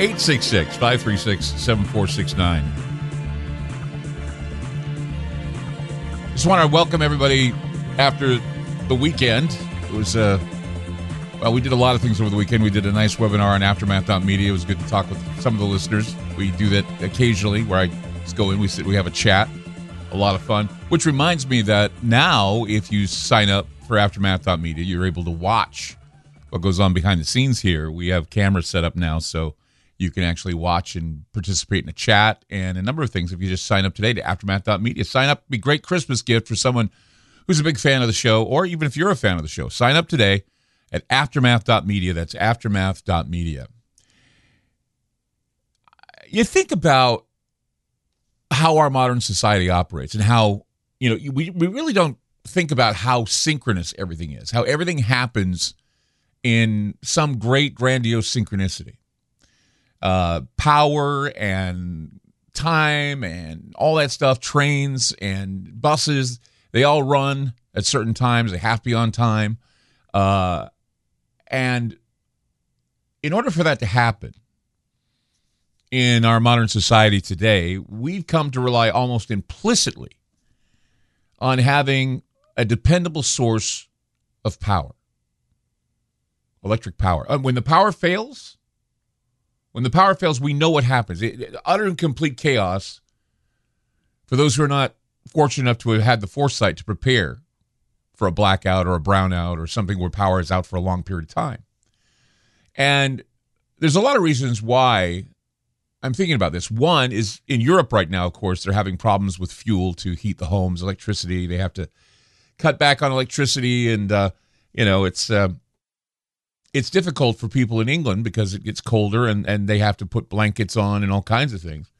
866 536 7469. Just want to welcome everybody after the weekend. It was, uh, well, we did a lot of things over the weekend. We did a nice webinar on Aftermath.media. It was good to talk with some of the listeners. We do that occasionally where I just go in, we sit, we have a chat. A lot of fun. Which reminds me that now, if you sign up for Aftermath.media, you're able to watch what goes on behind the scenes here. We have cameras set up now, so you can actually watch and participate in a chat and a number of things if you just sign up today to Aftermath.media. Sign up, be great Christmas gift for someone who's a big fan of the show, or even if you're a fan of the show. Sign up today at Aftermath.media. That's Aftermath.media. You think about how our modern society operates and how, you know, we, we really don't think about how synchronous everything is, how everything happens in some great grandiose synchronicity. Uh, power and time and all that stuff, trains and buses, they all run at certain times. They have to be on time. Uh, and in order for that to happen in our modern society today, we've come to rely almost implicitly on having a dependable source of power electric power. Uh, when the power fails, when the power fails, we know what happens. It, it, utter and complete chaos. For those who are not fortunate enough to have had the foresight to prepare for a blackout or a brownout or something where power is out for a long period of time. And there's a lot of reasons why I'm thinking about this. One is in Europe right now, of course, they're having problems with fuel to heat the homes, electricity. They have to cut back on electricity, and uh, you know it's uh, it's difficult for people in England because it gets colder and and they have to put blankets on and all kinds of things.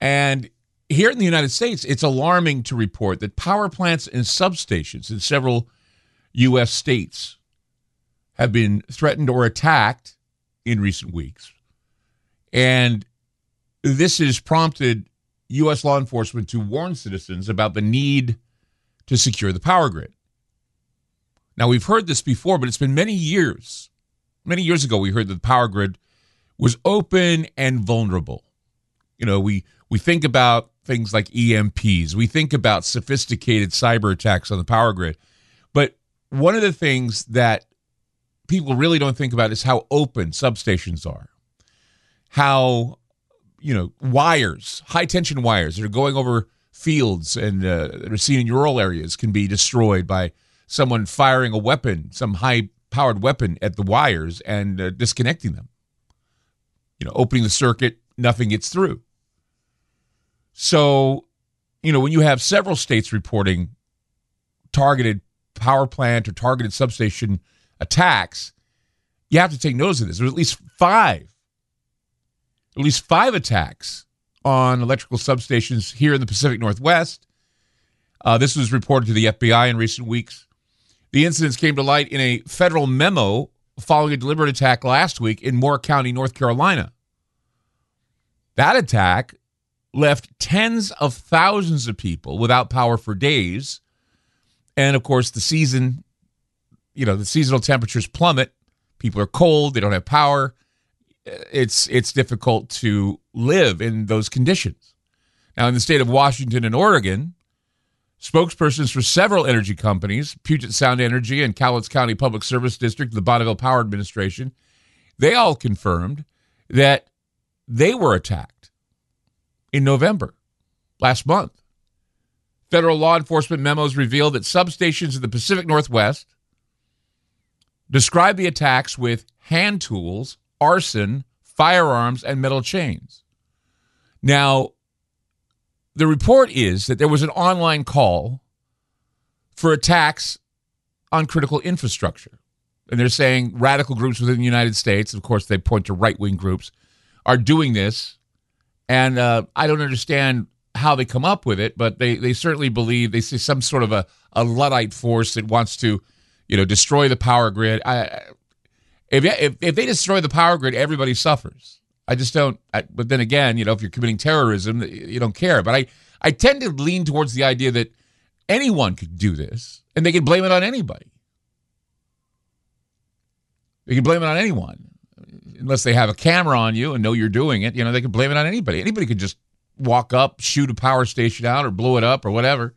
And here in the United States, it's alarming to report that power plants and substations in several U.S. states have been threatened or attacked in recent weeks. And this has prompted U.S. law enforcement to warn citizens about the need to secure the power grid. Now, we've heard this before, but it's been many years. Many years ago, we heard that the power grid was open and vulnerable. You know, we, we think about things like EMPs, we think about sophisticated cyber attacks on the power grid. But one of the things that people really don't think about is how open substations are how you know wires, high tension wires that are going over fields and uh, that are seen in rural areas can be destroyed by someone firing a weapon, some high powered weapon at the wires and uh, disconnecting them. You know, opening the circuit, nothing gets through. So, you know, when you have several states reporting targeted power plant or targeted substation attacks, you have to take notice of this. There's at least five at least five attacks on electrical substations here in the Pacific Northwest. Uh, this was reported to the FBI in recent weeks. The incidents came to light in a federal memo following a deliberate attack last week in Moore County, North Carolina, That attack left tens of thousands of people without power for days. And of course, the season, you know, the seasonal temperatures plummet. People are cold, they don't have power. It's it's difficult to live in those conditions. Now, in the state of Washington and Oregon, spokespersons for several energy companies, Puget Sound Energy and Cowlitz County Public Service District, the Bonneville Power Administration, they all confirmed that they were attacked in November last month. Federal law enforcement memos reveal that substations in the Pacific Northwest describe the attacks with hand tools, arson, firearms, and metal chains. Now, the report is that there was an online call for attacks on critical infrastructure. And they're saying radical groups within the United States, of course, they point to right wing groups, are doing this. And uh, I don't understand how they come up with it, but they, they certainly believe they see some sort of a, a Luddite force that wants to, you know, destroy the power grid. I, if, if, if they destroy the power grid, everybody suffers. I just don't. I, but then again, you know, if you're committing terrorism, you don't care. But I, I tend to lean towards the idea that anyone could do this and they can blame it on anybody. They can blame it on anyone. Unless they have a camera on you and know you're doing it, you know, they can blame it on anybody. Anybody could just walk up, shoot a power station out, or blow it up, or whatever.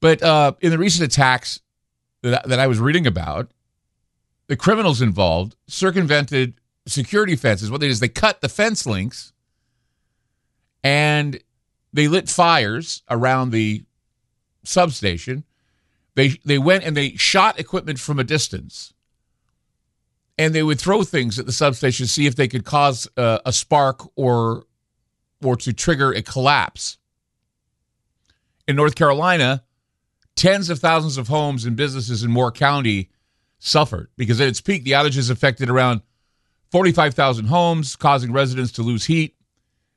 But uh, in the recent attacks that, that I was reading about, the criminals involved circumvented security fences. What they did is they cut the fence links and they lit fires around the substation. They they went and they shot equipment from a distance and they would throw things at the substation, to see if they could cause uh, a spark or or to trigger a collapse. In North Carolina, tens of thousands of homes and businesses in Moore County suffered because at its peak, the outages affected around 45,000 homes, causing residents to lose heat.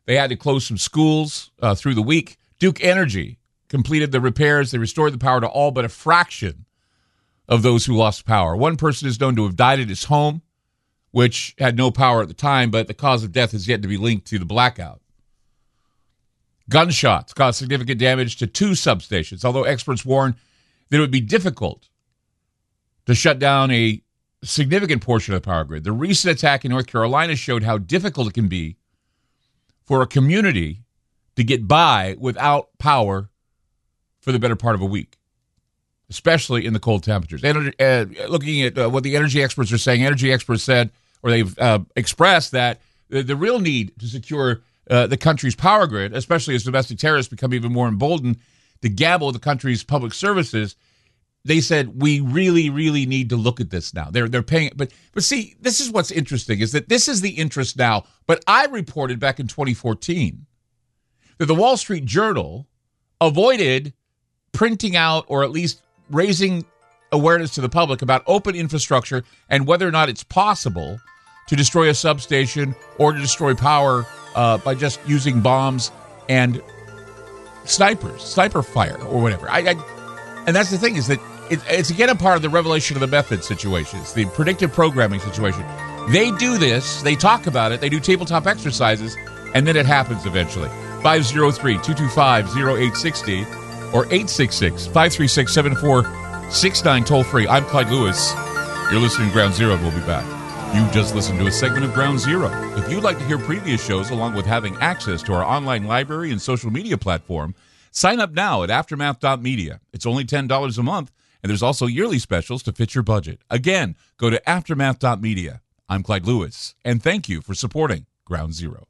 They had to close some schools uh, through the week. Duke Energy completed the repairs. They restored the power to all but a fraction of those who lost power. One person is known to have died at his home, which had no power at the time, but the cause of death is yet to be linked to the blackout. Gunshots caused significant damage to two substations, although experts warn that it would be difficult to shut down a significant portion of the power grid. The recent attack in North Carolina showed how difficult it can be for a community to get by without power for the better part of a week especially in the cold temperatures. And uh, looking at uh, what the energy experts are saying, energy experts said, or they've uh, expressed that the, the, real need to secure uh, the country's power grid, especially as domestic terrorists become even more emboldened to gabble the country's public services. They said we really, really need to look at this now. They're they're paying, but but see, this is what's interesting is that this is the interest now. But I reported back in 2014 that the Wall Street Journal avoided printing out or at least raising awareness to the public about open infrastructure and whether or not it's possible to destroy a substation or to destroy power uh, by just using bombs and snipers, sniper fire or whatever. I, I and that's the thing is that it, it's again a part of the revelation of the method situation. It's the predictive programming situation. They do this, they talk about it, they do tabletop exercises, and then it happens eventually. 503 225 0860 or 866 536 7469 toll free. I'm Clyde Lewis. You're listening to Ground Zero. We'll be back. You just listened to a segment of Ground Zero. If you'd like to hear previous shows along with having access to our online library and social media platform, sign up now at aftermath.media. It's only $10 a month, and there's also yearly specials to fit your budget. Again, go to aftermath.media. I'm Clyde Lewis, and thank you for supporting Ground Zero.